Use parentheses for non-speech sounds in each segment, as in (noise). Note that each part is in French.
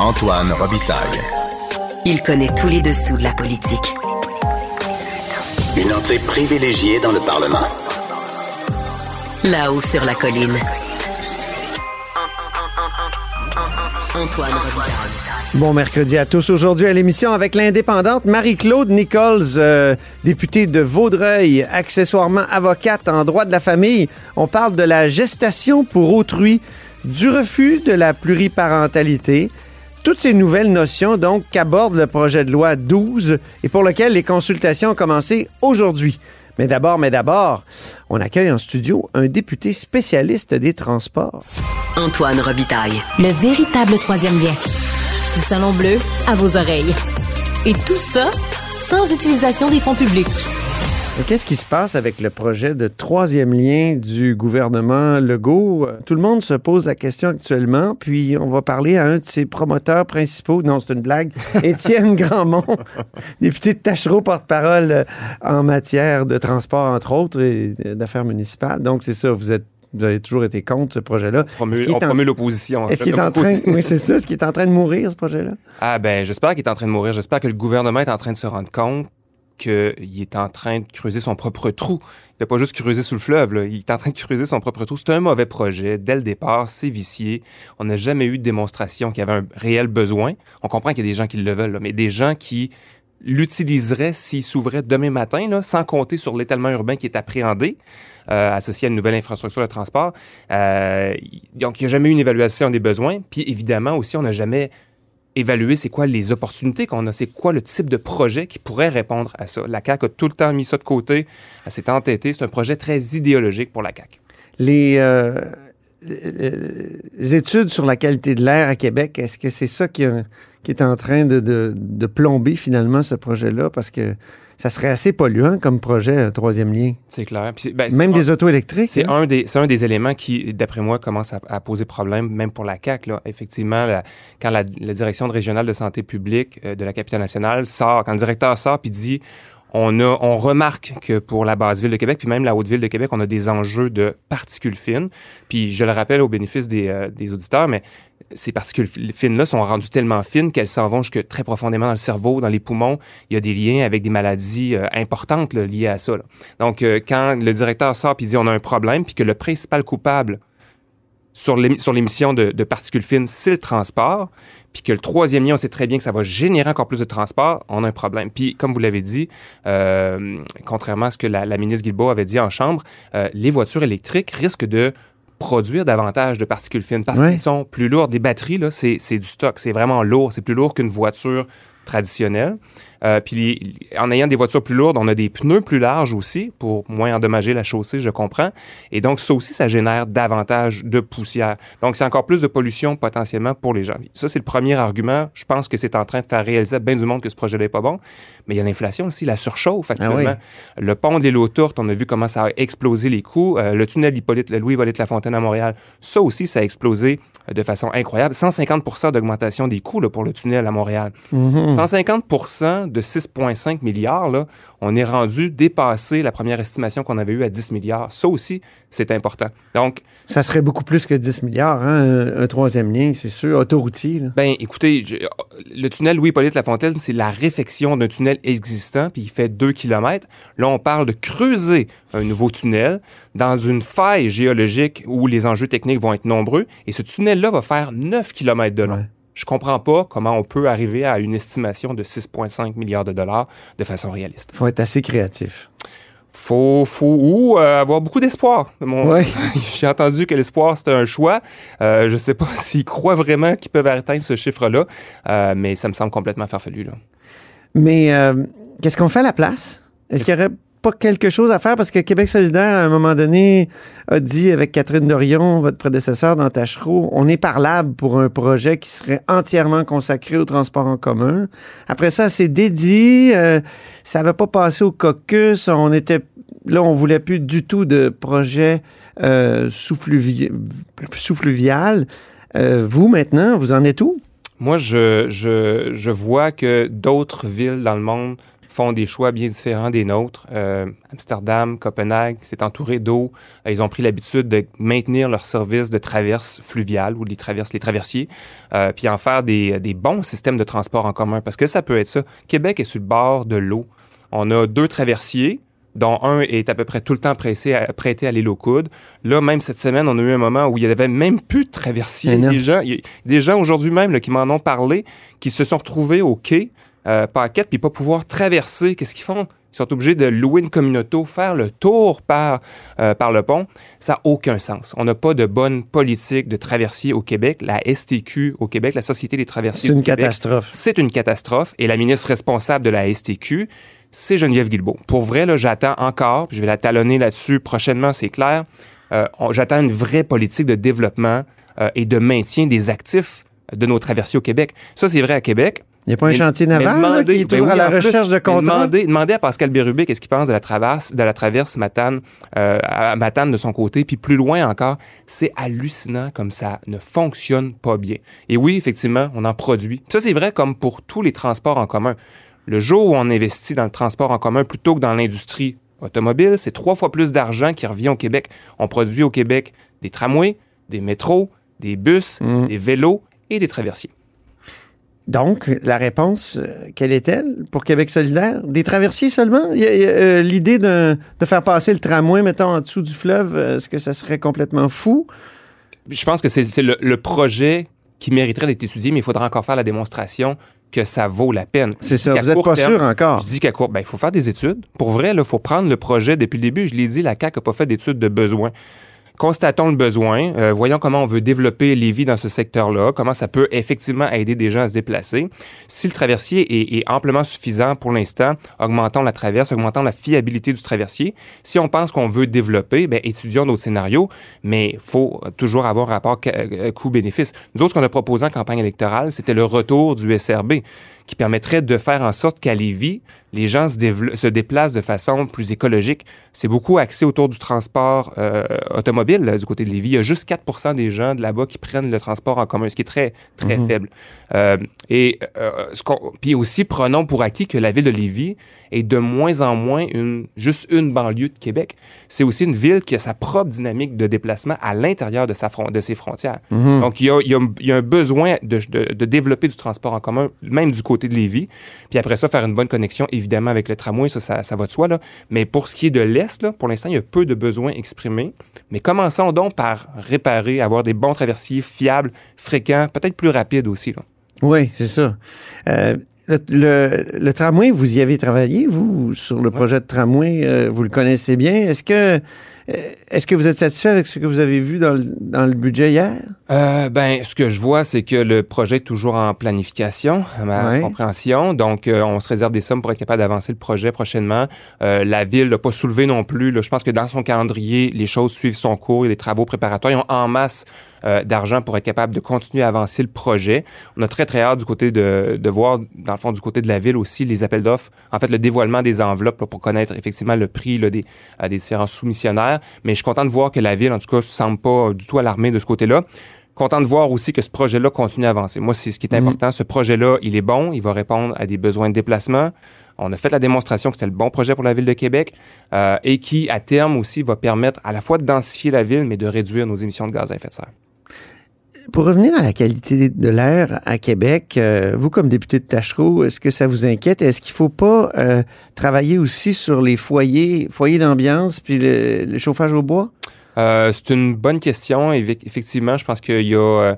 Antoine Robitaille. Il connaît tous les dessous de la politique. Une entrée privilégiée dans le Parlement. Là-haut sur la colline. Antoine Robitaille. Bon mercredi à tous. Aujourd'hui à l'émission avec l'indépendante Marie-Claude Nichols, euh, députée de Vaudreuil, accessoirement avocate en droit de la famille. On parle de la gestation pour autrui, du refus de la pluriparentalité, toutes ces nouvelles notions donc qu'aborde le projet de loi 12 et pour lequel les consultations ont commencé aujourd'hui. Mais d'abord, mais d'abord, on accueille en studio un député spécialiste des transports. Antoine Robitaille. Le véritable troisième lien. Du salon bleu à vos oreilles. Et tout ça sans utilisation des fonds publics. Qu'est-ce qui se passe avec le projet de troisième lien du gouvernement Legault? Euh, Tout le monde se pose la question actuellement, puis on va parler à un de ses promoteurs principaux. Non, c'est une blague. (laughs) Étienne Grandmont, (laughs) député de Tachereau, porte-parole euh, en matière de transport, entre autres, et d'affaires municipales. Donc, c'est ça, vous êtes vous avez toujours été contre ce projet-là. On promeut l'opposition. en Est-ce fait. qu'il est en train... Oui, c'est ça. Est-ce qu'il est en train de mourir, ce projet-là? Ah ben, j'espère qu'il est en train de mourir. J'espère que le gouvernement est en train de se rendre compte qu'il est en train de creuser son propre trou. Il ne pas juste creuser sous le fleuve, il est en train de creuser son propre trou. C'est un mauvais projet. Dès le départ, c'est vicié. On n'a jamais eu de démonstration qu'il y avait un réel besoin. On comprend qu'il y a des gens qui le veulent, mais des gens qui l'utiliseraient s'il s'ouvrait demain matin, sans compter sur l'étalement urbain qui est appréhendé, euh, associé à une nouvelle infrastructure de transport. Euh, donc, il n'y a jamais eu une évaluation des besoins. Puis, évidemment, aussi, on n'a jamais évalué c'est quoi les opportunités qu'on a, c'est quoi le type de projet qui pourrait répondre à ça. La CAQ a tout le temps mis ça de côté, elle s'est entêtée. C'est un projet très idéologique pour la CAQ. Les, euh, les études sur la qualité de l'air à Québec, est-ce que c'est ça qui, est en train de plomber finalement ce projet-là? Parce que ça serait assez polluant comme projet, troisième lien. C'est clair. Puis ben, Même un- des autos électriques. C'est hein? un, des, c'est un des éléments qui, d'après moi, commence à, à poser problème, même pour la CAQ. Là. Effectivement, la- quand la, la direction régionale de santé publique euh, de la capitale nationale sort, quand le directeur sort puis dit on, a, on remarque que pour la basse ville de Québec, puis même la haute ville de Québec, on a des enjeux de particules fines. Puis je le rappelle au bénéfice des, euh, des auditeurs, mais ces particules fi- fines-là sont rendues tellement fines qu'elles s'en vont jusque très profondément dans le cerveau, dans les poumons. Il y a des liens avec des maladies euh, importantes liées à ça. Donc, euh, quand le directeur sort et dit on a un problème, puis que le principal coupable sur l'émi- sur l'émission de, particules fines, c'est le transport, puis que le troisième lien, on sait très bien que ça va générer encore plus de transport, on a un problème. Puis, comme vous l'avez dit, euh, contrairement à ce que la, ministre Guilbeault avait dit en Chambre, les voitures électriques risquent de produire davantage de particules fines parce qu'ils sont plus lourds. Des batteries, là, c'est c'est du stock, c'est vraiment lourd, c'est plus lourd qu'une voiture traditionnelle. Euh, puis en ayant des voitures plus lourdes, on a des pneus plus larges aussi pour moins endommager la chaussée, je comprends. Et donc ça aussi, ça génère davantage de poussière. Donc c'est encore plus de pollution potentiellement pour les gens. Ça, c'est le premier argument. Je pense que c'est en train de faire réaliser à bien du monde que ce projet-là n'est pas bon. Mais il y a l'inflation aussi, la surchauffe actuellement. Le pont des lots tourtes, on a vu comment ça a explosé les coûts. Euh, le tunnel Hippolyte, le Louis-Hippolyte Lafontaine à Montréal, ça aussi, ça a explosé de façon incroyable. 150% d'augmentation des coûts là, pour le tunnel à Montréal. 150% de 6,5 milliards, là, on est rendu dépasser la première estimation qu'on avait eue à 10 milliards. Ça aussi, c'est important. Donc, Ça serait beaucoup plus que 10 milliards, hein, un, un troisième lien, c'est sûr, autoroutier. là. Ben, écoutez, je- le tunnel Louis-Hippolyte Lafontaine, c'est la réfection d'un tunnel existant, puis il fait 2 km. Là, on parle de creuser un nouveau tunnel dans une faille géologique où les enjeux techniques vont être nombreux. Et ce tunnel-là va faire 9 km de long. Ouais. Je comprends pas comment on peut arriver à une estimation de 6,5 milliards de dollars de façon réaliste. faut être assez créatif. Faut, faut ou euh, avoir beaucoup d'espoir. Mon- Ouais. (laughs) J'ai entendu que l'espoir, c'était un choix. Euh, je sais pas (laughs) s'ils croient vraiment qu'ils peuvent atteindre ce chiffre-là, euh, mais ça me semble complètement farfelu. Là. Mais euh, qu'est-ce qu'on fait à la place? Est-ce qu'il y aurait pas quelque chose à faire? Parce que Québec solidaire, à un moment donné, a dit avec Catherine Dorion, votre prédécesseur dans Tachereau, on est parlable pour un projet qui serait entièrement consacré au transport en commun. Après ça, c'est dédié. euh, ça n'avait pas passé au caucus. On était là, on voulait plus du tout de projet euh, sous-fluvi- sous-fluvial. Euh, vous, maintenant, vous en êtes où? Moi, je, je, je vois que d'autres villes dans le monde font des choix bien différents des nôtres. Euh, Amsterdam, Copenhague, c'est entouré d'eau. Euh, ils ont pris l'habitude de maintenir leur service de traverse fluviale ou les traverses, les traversiers, euh, puis en faire des, des bons systèmes de transport en commun. Parce que ça peut être ça. Québec est sur le bord de l'eau. On a deux traversiers dont un est à peu près tout le temps pressé à, prêté à l'île aux coudes. Là, même cette semaine, on a eu un moment où il n'y avait même plus de non. Des gens, y des gens aujourd'hui même là, qui m'en ont parlé, qui se sont retrouvés au quai, euh, paquette, puis pas pouvoir traverser. Qu'est-ce qu'ils font? Ils sont obligés de louer une communauté, faire le tour par, euh, par le pont. Ça n'a aucun sens. On n'a pas de bonne politique de traversier au Québec. La STQ au Québec, la Société des traversiers C'est une Québec, catastrophe. c'est une catastrophe. Et la ministre responsable de la STQ, c'est Geneviève Guilbeault. Pour vrai, là, j'attends encore, je vais la talonner là-dessus prochainement, c'est clair. Euh, j'attends une vraie politique de développement euh, et de maintien des actifs de nos traversiers au Québec. Ça, c'est vrai à Québec. Il n'y a pas un Mais- chantier naval là, demandez- qui est ben toujours oui, à la plus, recherche de contrats? Demandez, demandez à Pascal Bérubé qu'est-ce qu'il pense de la traverse, de la traverse Matane, euh, à Matane de son côté, puis plus loin encore, c'est hallucinant comme ça ne fonctionne pas bien. Et oui, effectivement, on en produit. Ça, c'est vrai comme pour tous les transports en commun. Le jour où on investit dans le transport en commun plutôt que dans l'industrie automobile, c'est trois fois plus d'argent qui revient au Québec. On produit au Québec des tramways, des métros, des bus, Mm. des vélos et des traversiers. Donc, la réponse, euh, quelle est-elle pour Québec solidaire? Des traversiers seulement? Euh, L'idée de, de faire passer le tramway, mettons, en dessous du fleuve, euh, est-ce que ça serait complètement fou? Je pense que c'est le, le projet qui mériterait d'être étudié, mais il faudra encore faire la démonstration que ça vaut la peine. C'est ça, vous n'êtes pas terme- sûr encore. Je dis qu'à court, ben, il faut faire des études. Pour vrai, il faut prendre le projet depuis le début. Je l'ai dit, la CAQ n'a pas fait d'études de besoin. Constatons le besoin, euh, voyons comment on veut développer les vies dans ce secteur-là, comment ça peut effectivement aider des gens à se déplacer. Si le traversier est, amplement suffisant pour l'instant, augmentons la traverse, augmentons la fiabilité du traversier. Si on pense qu'on veut développer, ben, étudions d'autres scénarios, mais il faut toujours avoir un rapport euh, coût-bénéfice. Nous autres, ce qu'on a proposé en campagne électorale, c'était le retour du SRB qui permettrait de faire en sorte qu'à Lévis, les gens se, déplacent de façon plus écologique. C'est beaucoup axé autour du transport euh, automobile là, du côté de Lévis. Il y a juste 4% des gens de là-bas qui prennent le transport en commun, ce qui est très, très faible. Euh, et euh, ce puis aussi, prenons pour acquis que la ville de Lévis est de moins en moins une, juste une banlieue de Québec. C'est aussi une ville qui a sa propre dynamique de déplacement à l'intérieur de, sa fron- de ses frontières. Donc, il y, a, il y a- il y a un besoin de, de- de développer du transport en commun, même du côté de Lévis. Puis après ça, faire une bonne connexion, évidemment, avec le tramway, ça, ça, ça va de soi. Là. Mais pour ce qui est de l'Est, là, pour l'instant, il y a peu de besoins exprimés. Mais commençons donc par réparer, avoir des bons traversiers fiables, fréquents, peut-être plus rapides aussi. Là. Oui, c'est ça. Euh, le, le- le tramway, vous y avez travaillé, vous, sur le projet de tramway, euh, vous le connaissez bien. Est-ce que, est-ce que vous êtes satisfait avec ce que vous avez vu dans le, dans le budget hier? Euh, ben, ce que je vois, c'est que le projet est toujours en planification, à ma Ouais. compréhension. Donc, euh, on se réserve des sommes pour être capable d'avancer le projet prochainement. Euh, la ville n'a pas soulevé non plus. là. je pense que dans son calendrier, les choses suivent son cours. Il y a des travaux préparatoires. Ils ont en masse euh, d'argent pour être capable de continuer à avancer le projet. On a très, très hâte du côté de, de voir, dans le fond, du côté de la ville aussi, les appels d'offres. En fait, le dévoilement des enveloppes là, pour connaître effectivement le prix là, des, à des différents soumissionnaires. Mais je suis content de voir que la ville, en tout cas, ne semble pas du tout alarmée de ce côté-là. Content de voir aussi que ce projet-là continue à avancer. Moi, c'est ce qui est important. Ce projet-là, il est bon. Il va répondre à des besoins de déplacement. On a fait la démonstration que c'était le bon projet pour la ville de Québec euh, et qui, à terme aussi, va permettre à la fois de densifier la ville, mais de réduire nos émissions de gaz à effet de serre. Pour revenir à la qualité de l'air à Québec, euh, vous, comme député de Tachereau, est-ce que ça vous inquiète? Est-ce qu'il ne faut pas euh, travailler aussi sur les foyers, foyers d'ambiance puis le, le chauffage au bois? Euh, c'est une bonne question. Effectivement, je pense qu'il y a, euh,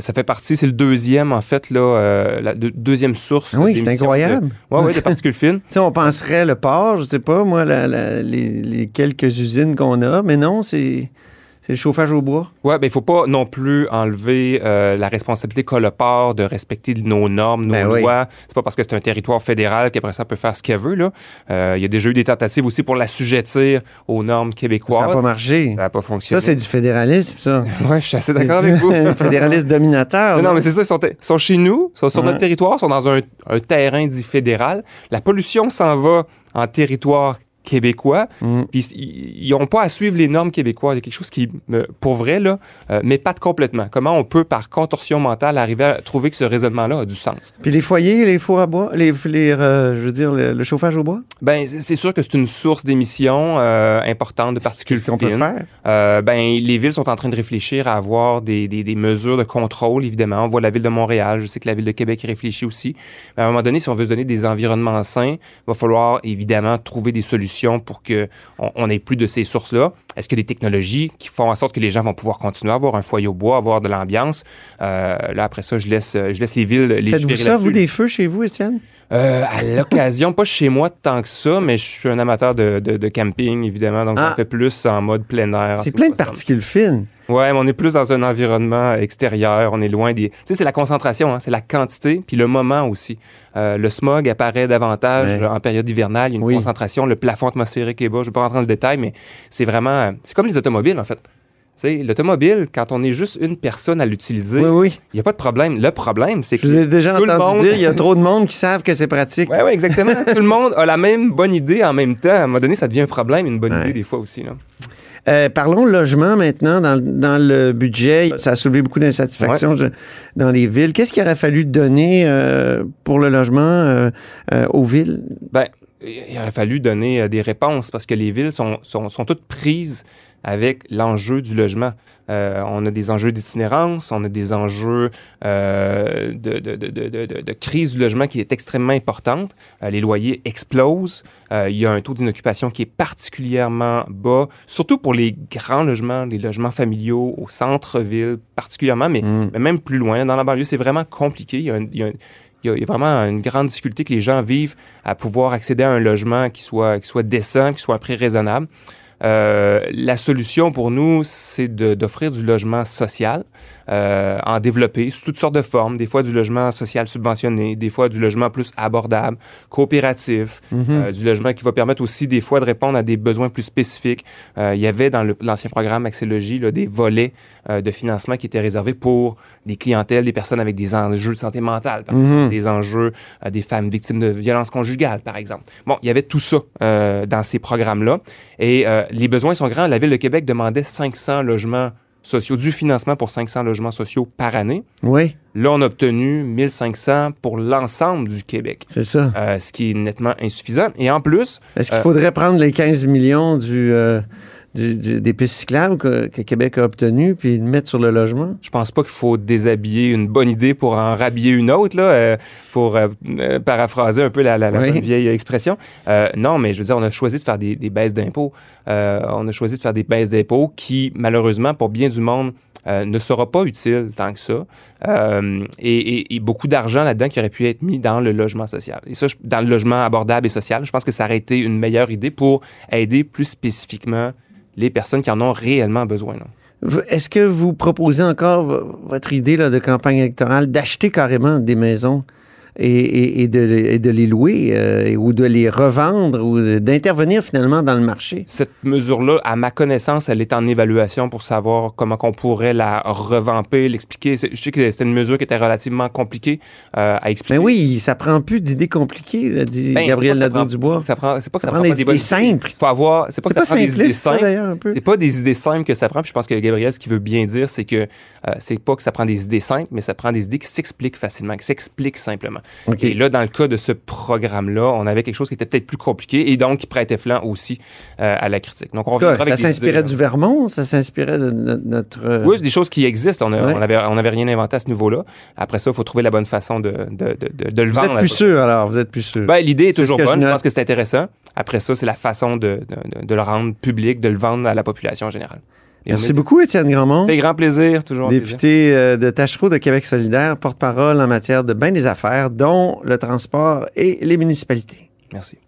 ça fait partie, c'est le deuxième en fait là, euh, la deux- deuxième source. Oui, c'est incroyable. De, ouais, ouais, de particules fines. (laughs) Tu sais, on penserait le port, je sais pas, moi, la- la- les, les quelques usines qu'on a, mais non, c'est c'est le chauffage au bois? Ouais, ben il faut pas non plus enlever euh, la responsabilité qu'a le port de respecter nos normes, nos Ben oui. lois. C'est pas parce que c'est un territoire fédéral qu'après ça peut faire ce qu'elle veut là. Euh, Il y a déjà eu des tentatives aussi pour l'assujettir aux normes Ça québécoises. n'a pas marché. Ça n'a pas fonctionné. Ça, c'est du fédéralisme, ça. (laughs) Ouais, je suis assez d'accord avec vous. (laughs) Fédéraliste dominateur. Non, non, mais c'est ça, ils sont, sont chez nous, ils sont sur Ouais. notre territoire, ils sont dans un, un terrain dit fédéral. La pollution s'en va en territoire québécois. Mm. Puis ils ils ont pas à suivre les normes québécoises. Il y a quelque chose qui, pour vrai, là, euh, m'épate complètement. Comment on peut, par contorsion mentale, arriver à trouver que ce raisonnement-là a du sens? Puis les foyers, les fours à bois, les, les, euh, je veux dire, le, le chauffage au bois, Ben, c'est sûr que c'est une source d'émissions euh, importante de particules qu'est-ce qu'on peut fines. faire? Euh, ben, les villes sont en train de réfléchir à avoir des, des, des mesures de contrôle, évidemment. On voit la ville de Montréal, je sais que la ville de Québec réfléchit aussi. Mais à un moment donné, si on veut se donner des environnements sains, il va falloir évidemment trouver des solutions pour que on on ait plus de ces sources-là. Est-ce que des technologies qui font en sorte que les gens vont pouvoir continuer à avoir un foyer au bois, avoir de l'ambiance? Euh, là, après ça, je laisse, je laisse les villes les Faites-vous ça, vous, des feux chez vous, Étienne? Euh, à l'occasion, pas chez moi tant que ça, mais je suis un amateur de, de, de camping, évidemment, donc Ah. j'en fais plus en mode plein air. C'est ce plein de particules fines. Ouais, mais on est plus dans un environnement extérieur, on est loin des... Tu sais, c'est la concentration, hein, c'est la quantité, puis le moment aussi. Euh, le smog apparaît davantage Ouais. en période hivernale, il y a une Oui. concentration, le plafond atmosphérique est bas, je vais pas rentrer dans le détail, mais c'est vraiment... C'est comme les automobiles, en fait. L'automobile, quand on est juste une personne à l'utiliser, il Oui, oui. n'y a pas de problème. Le problème, c'est que... Je vous ai déjà entendu monde- dire, il y a trop de monde qui savent que c'est pratique. Ouais, ouais, exactement. (laughs) Tout le monde a la même bonne idée en même temps. À un moment donné, ça devient un problème, une bonne Ouais. idée des fois aussi. Là. Euh, parlons logement maintenant. Dans, le- dans le budget, ça a soulevé beaucoup d'insatisfaction dans les villes. Qu'est-ce qu'il aurait fallu donner euh, pour le logement euh, euh, aux villes? Ben, il aurait fallu donner des réponses parce que les villes sont, sont, sont toutes prises avec l'enjeu du logement. Euh, on a des enjeux d'itinérance, on a des enjeux euh, de, de, de, de, de, de crise du logement qui est extrêmement importante. Euh, les loyers explosent. Il y a un taux d'inoccupation qui est particulièrement bas, surtout pour les grands logements, les logements familiaux au centre-ville particulièrement, mais, Mm. mais même plus loin, dans la banlieue, c'est vraiment compliqué. Il y a, un- il y a un- il y a- il y a vraiment une grande difficulté que les gens vivent à pouvoir accéder à un logement qui soit, qui soit décent, qui soit à prix raisonnable. Euh, la solution pour nous, c'est d'offrir du logement social, euh, en développer sous toutes sortes de formes. Des fois du logement social subventionné, des fois du logement plus abordable, coopératif, euh, du logement qui va permettre aussi des fois de répondre à des besoins plus spécifiques. Euh, il y avait dans l'ancien programme Axélogie là, des volets de financement qui étaient réservés pour des clientèles, des personnes avec des enjeux de santé mentale, par exemple, des enjeux des femmes victimes de violences conjugales, par exemple. Bon, il y avait tout ça dans ces programmes-là. Et les besoins sont grands. La Ville de Québec demandait 500 logements sociaux, du financement pour 500 logements sociaux par année. Oui, Là, on a obtenu 1500 pour l'ensemble du Québec, c'est ça. euh, ce qui est nettement insuffisant. Et en plus, Est-ce qu'il euh, faudrait prendre les 15 millions du, euh, du- du- des pistes cyclables que, que Québec a obtenues puis le mettre sur le logement? je pense pas qu'il faut déshabiller une bonne idée pour en rhabiller une autre, là, euh, pour euh, euh, paraphraser un peu la, la- la Oui. bonne vieille expression. Euh, non, mais je veux dire, on a choisi de faire des, des baisses d'impôts. On a choisi de faire des baisses d'impôts qui, malheureusement, pour bien du monde, euh, ne sera pas utile tant que ça. Euh, et, et- et beaucoup d'argent là-dedans qui aurait pu être mis dans le logement social. Et ça, je- dans le logement abordable et social, je pense que ça aurait été une meilleure idée pour aider plus spécifiquement les personnes qui en ont réellement besoin. Est-ce que vous proposez encore votre idée là, de campagne électorale d'acheter carrément des maisons et, de, et de les louer euh, ou de les revendre ou d'intervenir finalement dans le marché? Cette mesure-là, à ma connaissance, elle est en évaluation pour savoir comment on pourrait la revamper, l'expliquer. Je sais que c'était une mesure qui était relativement compliquée euh, à expliquer. Ben oui, ça prend plus d'idées compliquées, là, dit Ben, Gabriel Nadeau-Dubois. Ça prend, c'est pas que Ça prend des idées simples. Faut avoir, c'est pas C'est que pas ça prend des idées simples. d'ailleurs, un peu? C'est pas des idées simples que ça prend. Puis je pense que Gabriel, ce qu'il veut bien dire, c'est que euh, c'est pas que ça prend des idées simples, mais ça prend des idées qui s'expliquent facilement, qui s'expliquent simplement. Et là, dans le cas de ce programme-là, on avait quelque chose qui était peut-être plus compliqué et donc qui prêtait flanc aussi euh, à la critique. Donc on cas, avec ça s'inspirait du. Vermont, ça s'inspirait de, no- notre... euh, Oui, c'est des choses qui existent. On, Ouais. on avait, on avait rien inventé à ce niveau-là. Après ça, il faut trouver la bonne façon de, de, de, de- le vous vendre. êtes à plus sûr, alors, vous êtes plus sûr. Ben, L'idée est toujours je bonne. Je, pense que c'est intéressant. Après ça, c'est la façon de, de, de le rendre public, de le vendre à la population en général. Merci beaucoup, Étienne Grandmont. Fait grand plaisir, toujours. plaisir. Député euh, de Tachereau de Québec solidaire, porte-parole en matière de bien des affaires, dont le transport et les municipalités. Merci.